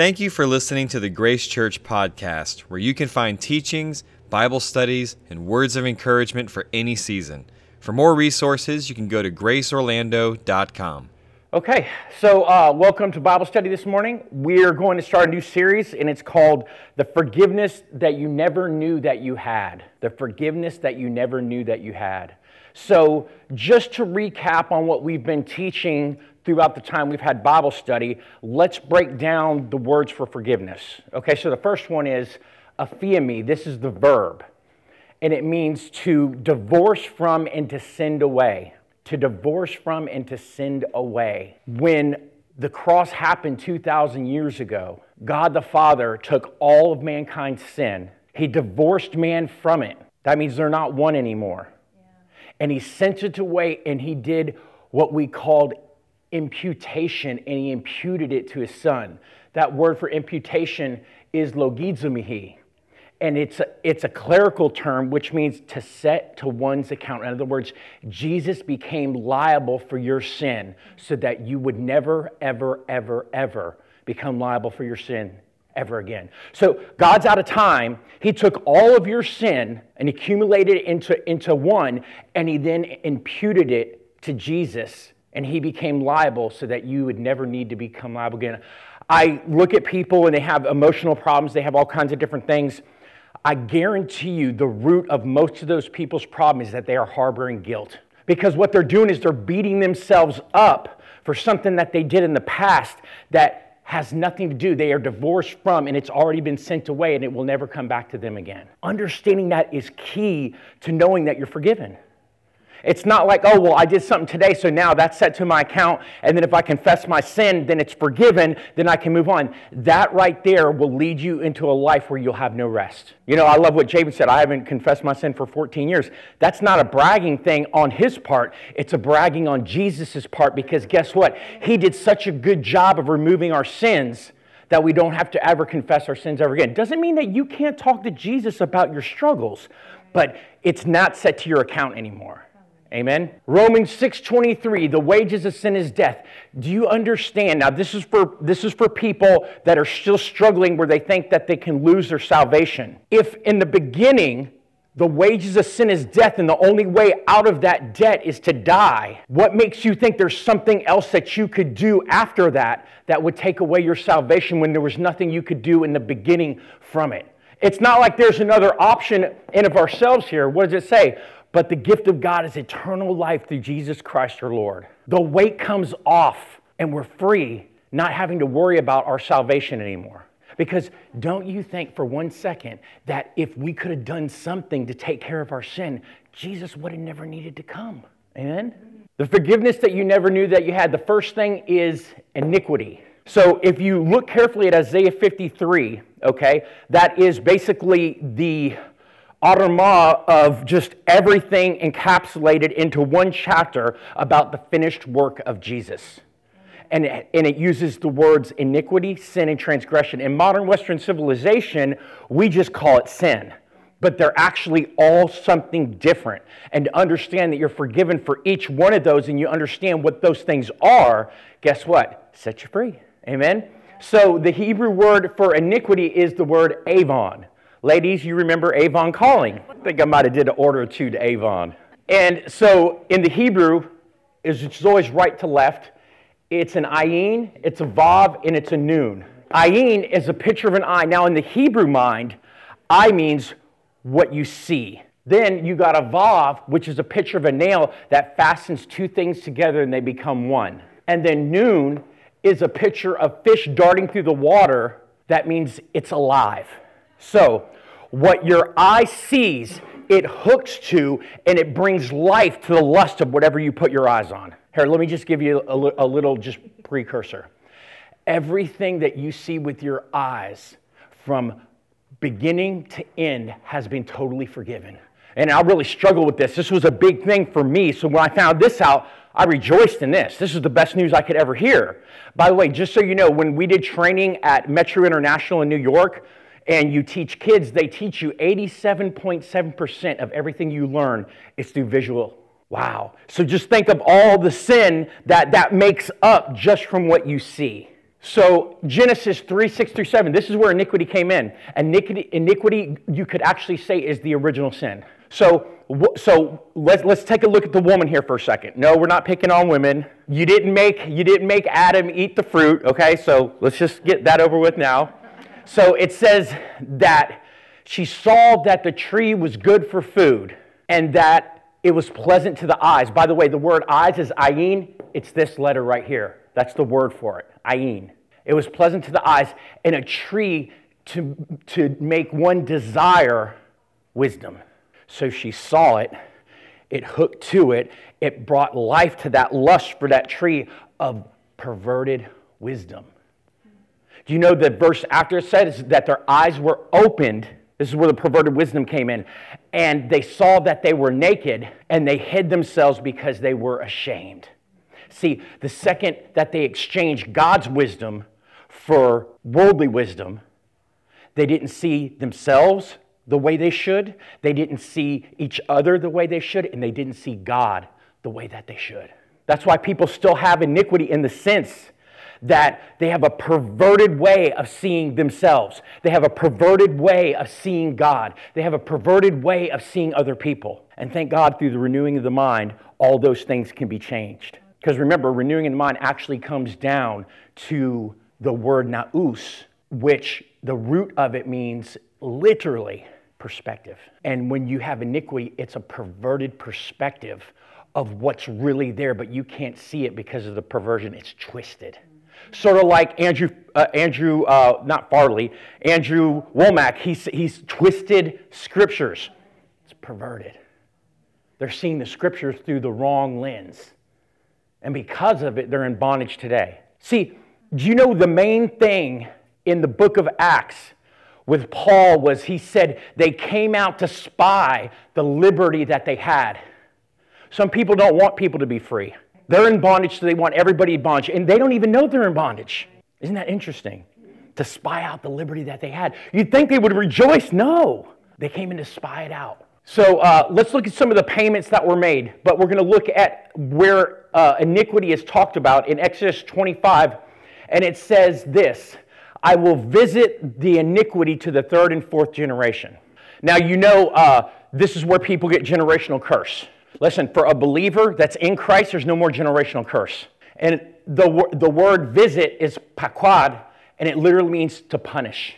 Thank you for listening to the Grace Church podcast, where you can find teachings, Bible studies, and words of encouragement for any season. For more resources, you can go to graceorlando.com. Okay, so uh, welcome to Bible study this morning. We're going to start a new series, and it's called The Forgiveness That You Never Knew That You Had. The Forgiveness That You Never Knew That You Had. So, just to recap on what we've been teaching throughout the time we've had Bible study, let's break down the words for forgiveness. Okay, so the first one is aphiemi. This is the verb, and it means to divorce from and to send away. To divorce from and to send away. When the cross happened 2,000 years ago, God the Father took all of mankind's sin, He divorced man from it. That means they're not one anymore. Yeah. And He sent it away, and He did what we called imputation and he imputed it to his son. That word for imputation is logizomai. And it's a, it's a clerical term which means to set to one's account. In other words, Jesus became liable for your sin so that you would never, ever, ever, ever become liable for your sin ever again. So God's out of time. He took all of your sin and accumulated it into, into one, and he then imputed it to Jesus and he became liable so that you would never need to become liable again. I look at people and they have emotional problems, they have all kinds of different things. I guarantee you the root of most of those people's problem is that they are harboring guilt. Because what they're doing is they're beating themselves up for something that they did in the past that has nothing to do. They are divorced from and it's already been sent away and it will never come back to them again. Understanding that is key to knowing that you're forgiven. It's not like, oh, well, I did something today, so now that's set to my account, and then if I confess my sin, then it's forgiven, then I can move on. That right there will lead you into a life where you'll have no rest. You know, I love what Jabin said. I haven't confessed my sin for 14 years. That's not a bragging thing on his part, it's a bragging on Jesus' part because guess what? He did such a good job of removing our sins that we don't have to ever confess our sins ever again. Doesn't mean that you can't talk to Jesus about your struggles, but it's not set to your account anymore. Amen. Romans 6:23, the wages of sin is death. Do you understand? Now this is for this is for people that are still struggling where they think that they can lose their salvation. If in the beginning the wages of sin is death, and the only way out of that debt is to die. What makes you think there's something else that you could do after that that would take away your salvation when there was nothing you could do in the beginning from it? It's not like there's another option in of ourselves here. What does it say? But the gift of God is eternal life through Jesus Christ our Lord. The weight comes off and we're free, not having to worry about our salvation anymore. Because don't you think for one second that if we could have done something to take care of our sin, Jesus would have never needed to come? Amen? The forgiveness that you never knew that you had, the first thing is iniquity. So if you look carefully at Isaiah 53, okay, that is basically the automata of just everything encapsulated into one chapter about the finished work of Jesus. And it, and it uses the words iniquity, sin, and transgression. In modern Western civilization, we just call it sin. But they're actually all something different. And to understand that you're forgiven for each one of those and you understand what those things are, guess what? Set you free. Amen? So the Hebrew word for iniquity is the word avon. Ladies, you remember Avon calling. I think I might have did an order or two to Avon. And so in the Hebrew, it's always right to left. It's an ayin, it's a vav, and it's a noon. Ayin is a picture of an eye. Now in the Hebrew mind, eye means what you see. Then you got a vav, which is a picture of a nail that fastens two things together and they become one. And then noon is a picture of fish darting through the water. That means it's alive. So, what your eye sees, it hooks to and it brings life to the lust of whatever you put your eyes on. Here, let me just give you a, a little just precursor. Everything that you see with your eyes from beginning to end has been totally forgiven. And I really struggled with this. This was a big thing for me. So when I found this out, I rejoiced in this. This is the best news I could ever hear. By the way, just so you know, when we did training at Metro International in New York, and you teach kids, they teach you 87.7% of everything you learn is through visual. Wow. So just think of all the sin that that makes up just from what you see. So Genesis 3, 6 through 7, this is where iniquity came in. Iniquity, iniquity you could actually say, is the original sin. So, so let's, let's take a look at the woman here for a second. No, we're not picking on women. You didn't make, you didn't make Adam eat the fruit, okay? So let's just get that over with now. So it says that she saw that the tree was good for food and that it was pleasant to the eyes. By the way, the word eyes is ayin. It's this letter right here. That's the word for it, ayin. It was pleasant to the eyes and a tree to, to make one desire wisdom. So she saw it, it hooked to it, it brought life to that lust for that tree of perverted wisdom. Do you know the verse after it said that their eyes were opened? This is where the perverted wisdom came in. And they saw that they were naked and they hid themselves because they were ashamed. See, the second that they exchanged God's wisdom for worldly wisdom, they didn't see themselves the way they should, they didn't see each other the way they should, and they didn't see God the way that they should. That's why people still have iniquity in the sense that they have a perverted way of seeing themselves. They have a perverted way of seeing God. They have a perverted way of seeing other people. And thank God through the renewing of the mind, all those things can be changed. Because remember, renewing in the mind actually comes down to the word nous, which the root of it means literally perspective. And when you have iniquity, it's a perverted perspective of what's really there, but you can't see it because of the perversion. It's twisted. Sort of like Andrew, uh, Andrew uh, not Farley, Andrew Wommack, he's, he's twisted scriptures. It's perverted. They're seeing the scriptures through the wrong lens. And because of it, they're in bondage today. See, do you know the main thing in the book of Acts with Paul was he said they came out to spy the liberty that they had. Some people don't want people to be free. They're in bondage, so they want everybody in bondage, and they don't even know they're in bondage. Isn't that interesting? To spy out the liberty that they had. You'd think they would rejoice. No, they came in to spy it out. So uh, let's look at some of the payments that were made, but we're going to look at where uh, iniquity is talked about in Exodus 25, and it says this I will visit the iniquity to the third and fourth generation. Now, you know, uh, this is where people get generational curse. Listen, for a believer that's in Christ, there's no more generational curse. And the, the word visit is paquad, and it literally means to punish.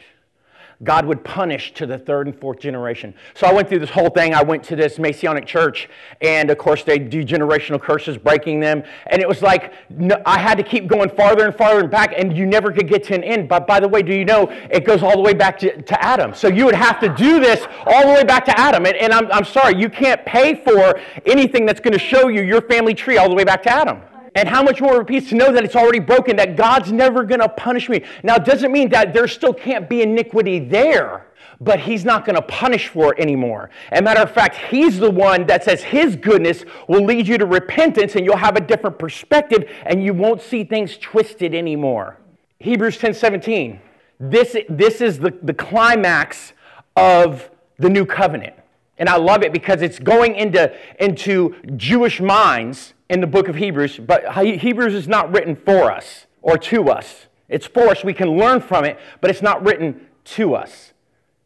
God would punish to the third and fourth generation. So I went through this whole thing. I went to this Masonic church, and of course, they do generational curses, breaking them. And it was like no, I had to keep going farther and farther and back, and you never could get to an end. But by the way, do you know it goes all the way back to, to Adam? So you would have to do this all the way back to Adam. And, and I'm, I'm sorry, you can't pay for anything that's going to show you your family tree all the way back to Adam. And how much more of a peace to know that it's already broken, that God's never going to punish me. Now, it doesn't mean that there still can't be iniquity there, but He's not going to punish for it anymore. As a matter of fact, He's the one that says His goodness will lead you to repentance and you'll have a different perspective and you won't see things twisted anymore. Hebrews 10 17. This, this is the, the climax of the new covenant. And I love it because it's going into, into Jewish minds in the book of Hebrews, but Hebrews is not written for us or to us. It's for us. We can learn from it, but it's not written to us.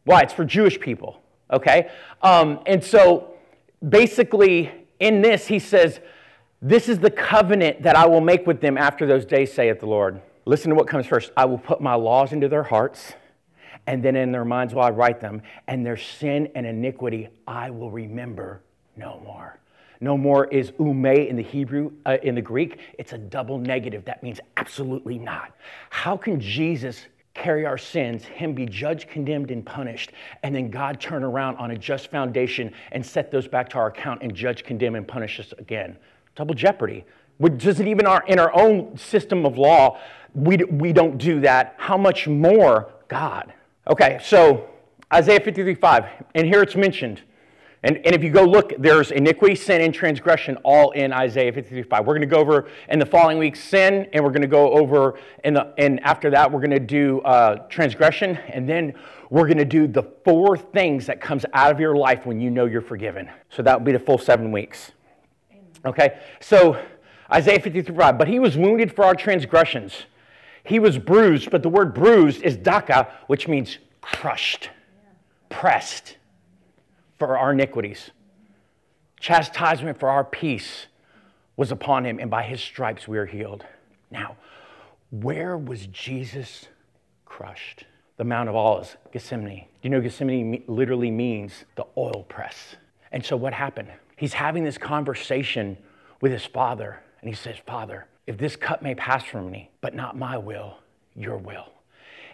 Why? It's for Jewish people, okay? Um, and so basically, in this, he says, This is the covenant that I will make with them after those days, saith the Lord. Listen to what comes first. I will put my laws into their hearts, and then in their minds will I write them, and their sin and iniquity I will remember no more. No more is ume in the Hebrew, uh, in the Greek. It's a double negative. That means absolutely not. How can Jesus carry our sins, him be judged, condemned, and punished, and then God turn around on a just foundation and set those back to our account and judge, condemn, and punish us again? Double jeopardy. Which Does it even our, in our own system of law, we, we don't do that. How much more God? Okay, so Isaiah 53 5, and here it's mentioned. And, and if you go look, there's iniquity, sin, and transgression all in Isaiah 55. We're going to go over in the following week sin, and we're going to go over, in the, and after that, we're going to do uh, transgression, and then we're going to do the four things that comes out of your life when you know you're forgiven. So that will be the full seven weeks. Okay? So Isaiah 53 5. But he was wounded for our transgressions, He was bruised, but the word bruised is daka, which means crushed, pressed for our iniquities. Chastisement for our peace was upon him, and by his stripes we are healed. Now, where was Jesus crushed? The Mount of Olives, Gethsemane. You know Gethsemane literally means the oil press? And so what happened? He's having this conversation with his father, and he says, Father, if this cup may pass from me, but not my will, your will.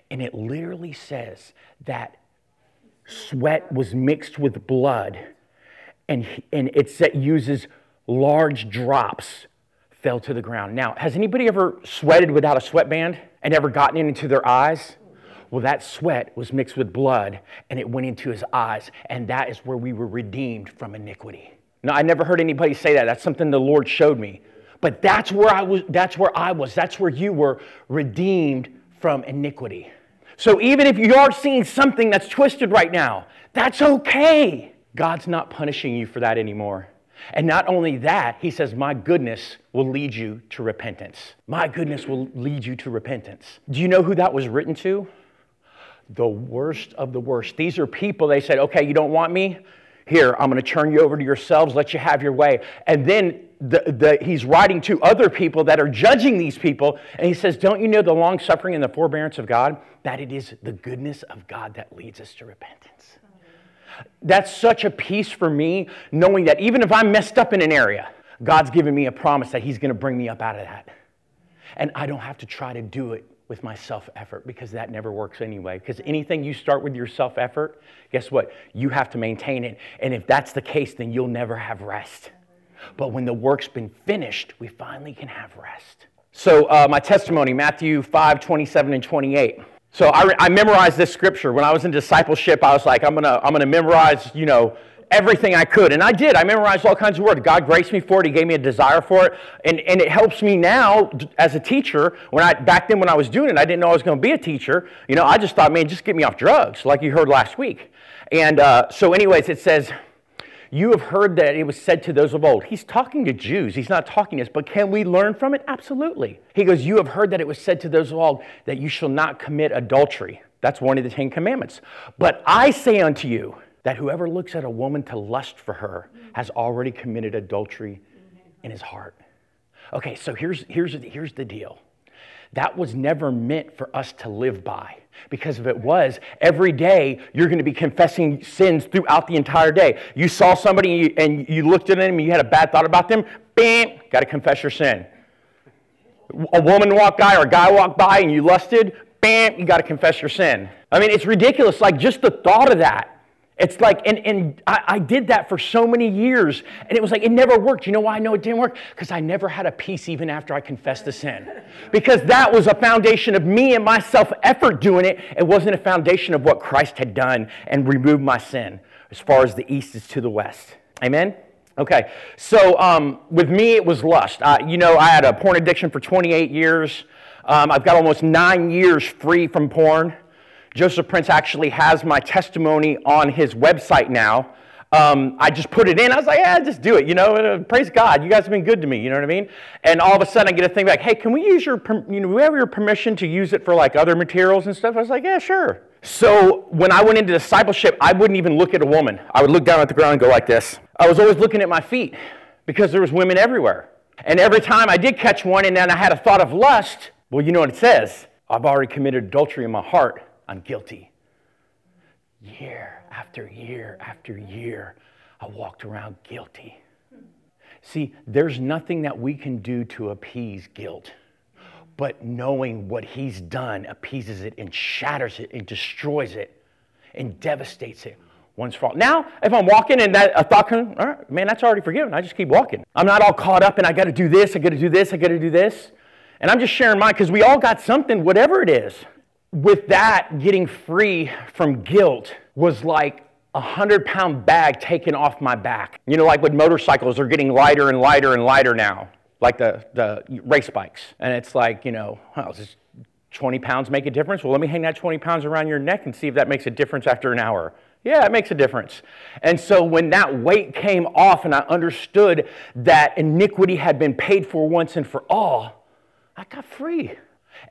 And it literally says that sweat was mixed with blood, and, and it uses large drops fell to the ground. Now, has anybody ever sweated without a sweatband and ever gotten it into their eyes? Well, that sweat was mixed with blood and it went into his eyes, and that is where we were redeemed from iniquity. Now, I never heard anybody say that. That's something the Lord showed me. But that's where I was, that's where I was. That's where you were redeemed from iniquity. So even if you are seeing something that's twisted right now, that's okay. God's not punishing you for that anymore. And not only that, he says, My goodness will lead you to repentance. My goodness will lead you to repentance. Do you know who that was written to? The worst of the worst. These are people, they said, Okay, you don't want me? Here, I'm going to turn you over to yourselves, let you have your way. And then the, the, he's writing to other people that are judging these people, and he says, Don't you know the long suffering and the forbearance of God? That it is the goodness of God that leads us to repentance. That's such a peace for me, knowing that even if I'm messed up in an area, God's given me a promise that He's going to bring me up out of that. And I don't have to try to do it with my self effort because that never works anyway. Because anything you start with your self effort, guess what? You have to maintain it. And if that's the case, then you'll never have rest. But when the work's been finished, we finally can have rest. So, uh, my testimony, Matthew 5 27 and 28. So, I, I memorized this scripture. When I was in discipleship, I was like, I'm going to I'm going to memorize, you know, everything I could. And I did. I memorized all kinds of words. God graced me for it. He gave me a desire for it. And, and it helps me now as a teacher. When I back then when I was doing it, I didn't know I was going to be a teacher. You know, I just thought, man, just get me off drugs, like you heard last week. And uh, so, anyways, it says, you have heard that it was said to those of old. He's talking to Jews. He's not talking to us, but can we learn from it? Absolutely. He goes, You have heard that it was said to those of old that you shall not commit adultery. That's one of the Ten Commandments. But I say unto you that whoever looks at a woman to lust for her has already committed adultery in his heart. Okay, so here's, here's, here's the deal that was never meant for us to live by. Because if it was, every day you're going to be confessing sins throughout the entire day. You saw somebody and you looked at them and you had a bad thought about them, bam, got to confess your sin. A woman walked by or a guy walked by and you lusted, bam, you got to confess your sin. I mean, it's ridiculous. Like just the thought of that it's like, and, and I, I, did that for so many years, and it was like, it never worked. You know why I know it didn't work? Because I never had a peace even after I confessed the sin. Because that was a foundation of me and my self effort doing it. It wasn't a foundation of what Christ had done and removed my sin as far as the east is to the west. Amen? Okay, so um, with me, it was lust. Uh, you know, I had a porn addiction for 28 years. Um, I've got almost nine years free from porn. Joseph Prince actually has my testimony on his website now. Um, I just put it in. I was like, yeah, just do it. You know, uh, praise God. You guys have been good to me. You know what I mean? And all of a sudden, I get a thing back. Hey, can we use your, you know, we have your permission to use it for like other materials and stuff? I was like, yeah, sure. So when I went into discipleship, I wouldn't even look at a woman. I would look down at the ground and go like this. I was always looking at my feet because there was women everywhere. And every time I did catch one, and then I had a thought of lust. Well, you know what it says? I've already committed adultery in my heart. I'm guilty. Year after year after year, I walked around guilty. See, there's nothing that we can do to appease guilt, but knowing what He's done appeases it and shatters it and destroys it and devastates it once for all. Now, if I'm walking and that a thought comes, man, that's already forgiven. I just keep walking. I'm not all caught up and I got to do this, I got to do this, I got to do this. And I'm just sharing mine because we all got something, whatever it is with that, getting free from guilt was like a hundred pound bag taken off my back. You know, like with motorcycles, they're getting lighter and lighter and lighter now, like the, the race bikes. And it's like, you know, well, does 20 pounds make a difference? Well, let me hang that 20 pounds around your neck and see if that makes a difference after an hour. Yeah, it makes a difference. And so when that weight came off and I understood that iniquity had been paid for once and for all, I got free.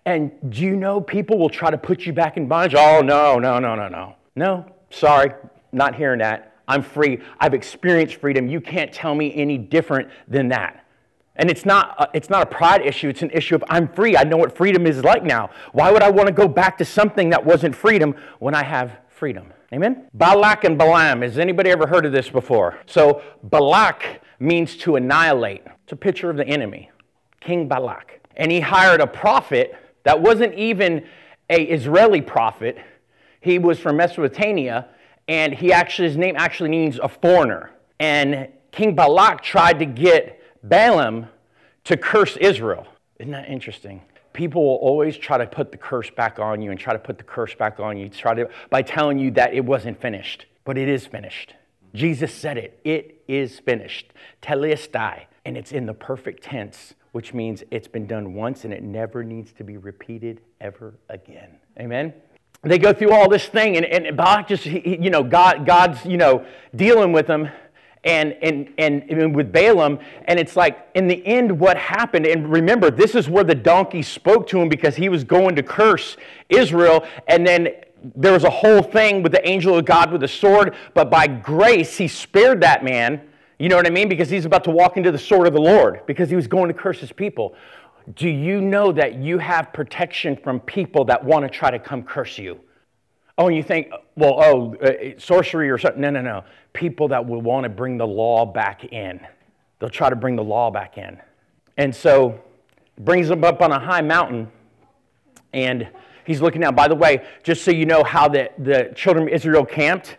And do you know people will try to put you back in bondage? Oh, no, no, no, no, no. No, sorry, not hearing that. I'm free. I've experienced freedom. You can't tell me any different than that. And it's not, a, it's not a pride issue, it's an issue of I'm free. I know what freedom is like now. Why would I want to go back to something that wasn't freedom when I have freedom? Amen? Balak and Balaam. Has anybody ever heard of this before? So, Balak means to annihilate. It's a picture of the enemy, King Balak. And he hired a prophet that wasn't even a Israeli prophet. He was from Mesopotamia, and he actually his name actually means a foreigner. And King Balak tried to get Balaam to curse Israel. Isn't that interesting? People will always try to put the curse back on you and try to put the curse back on you try to, by telling you that it wasn't finished. But it is finished. Jesus said it. It is finished. Telestai. And it's in the perfect tense, which means it's been done once and it never needs to be repeated ever again. Amen? They go through all this thing, and, and Balak just, he, you know, God, God's, you know, dealing with them and, and, and, and, with Balaam. And it's like, in the end, what happened, and remember, this is where the donkey spoke to him because he was going to curse Israel. And then there was a whole thing with the angel of God with a sword, but by grace, he spared that man. You know what I mean? Because he's about to walk into the sword of the Lord because he was going to curse his people. Do you know that you have protection from people that want to try to come curse you? Oh, and you think, well, oh, uh, sorcery or something. No, no, no. People that will want to bring the law back in. They'll try to bring the law back in. And so brings them up on a high mountain, and he's looking down. By the way, just so you know how the, the children of Israel camped,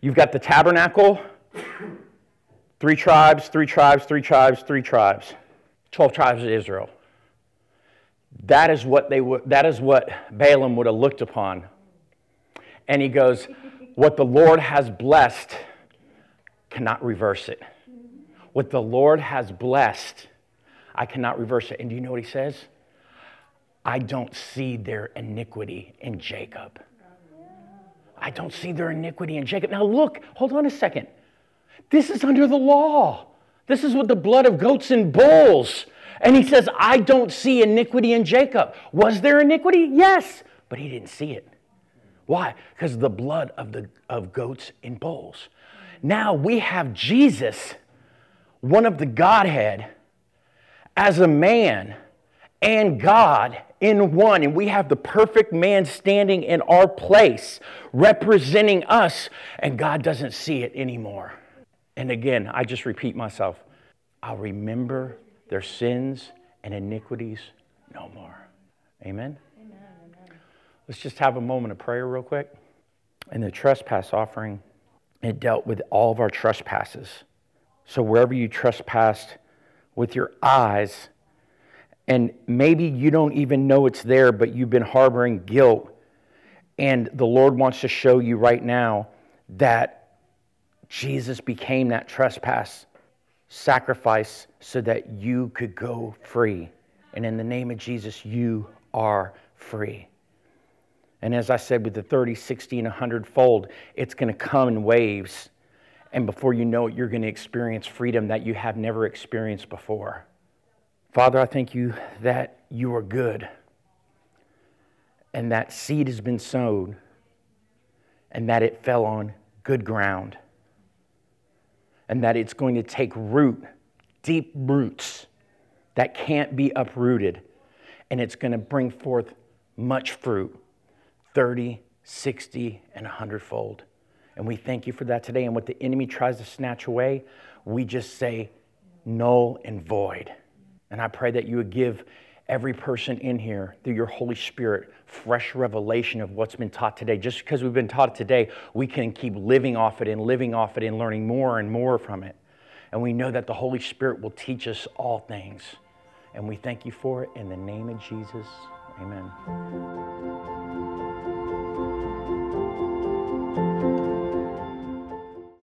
you've got the tabernacle, three tribes, three tribes, three tribes, three tribes, 12 tribes of Israel. That is what, they would, that is what Balaam would have looked upon and he goes, What the Lord has blessed cannot reverse it. What the Lord has blessed, I cannot reverse it. And do you know what he says? I don't see their iniquity in Jacob. I don't see their iniquity in Jacob. Now, look, hold on a second. This is under the law. This is with the blood of goats and bulls. And he says, I don't see iniquity in Jacob. Was there iniquity? Yes, but he didn't see it. Why? Because the blood of, the, of goats and bulls. Now we have Jesus, one of the Godhead, as a man and God in one. And we have the perfect man standing in our place, representing us, and God doesn't see it anymore. And again, I just repeat myself I'll remember their sins and iniquities no more. Amen. Amen. Let's just have a moment of prayer, real quick. And the trespass offering, it dealt with all of our trespasses. So wherever you trespassed with your eyes, and maybe you don't even know it's there, but you've been harboring guilt, and the Lord wants to show you right now that Jesus became that trespass sacrifice so that you could go free. And in the name of Jesus, you are free. And as I said, with the 30, 60, and 100 fold, it's going to come in waves. And before you know it, you're going to experience freedom that you have never experienced before. Father, I thank you that you are good and that seed has been sown and that it fell on good ground and that it's going to take root, deep roots that can't be uprooted, and it's going to bring forth much fruit 30, 60, and 100 fold. And we thank you for that today. And what the enemy tries to snatch away, we just say null and void. And I pray that you would give every person in here, through your Holy Spirit, fresh revelation of what's been taught today. Just because we've been taught today, we can keep living off it and living off it and learning more and more from it. And we know that the Holy Spirit will teach us all things. And we thank you for it in the name of Jesus. Amen.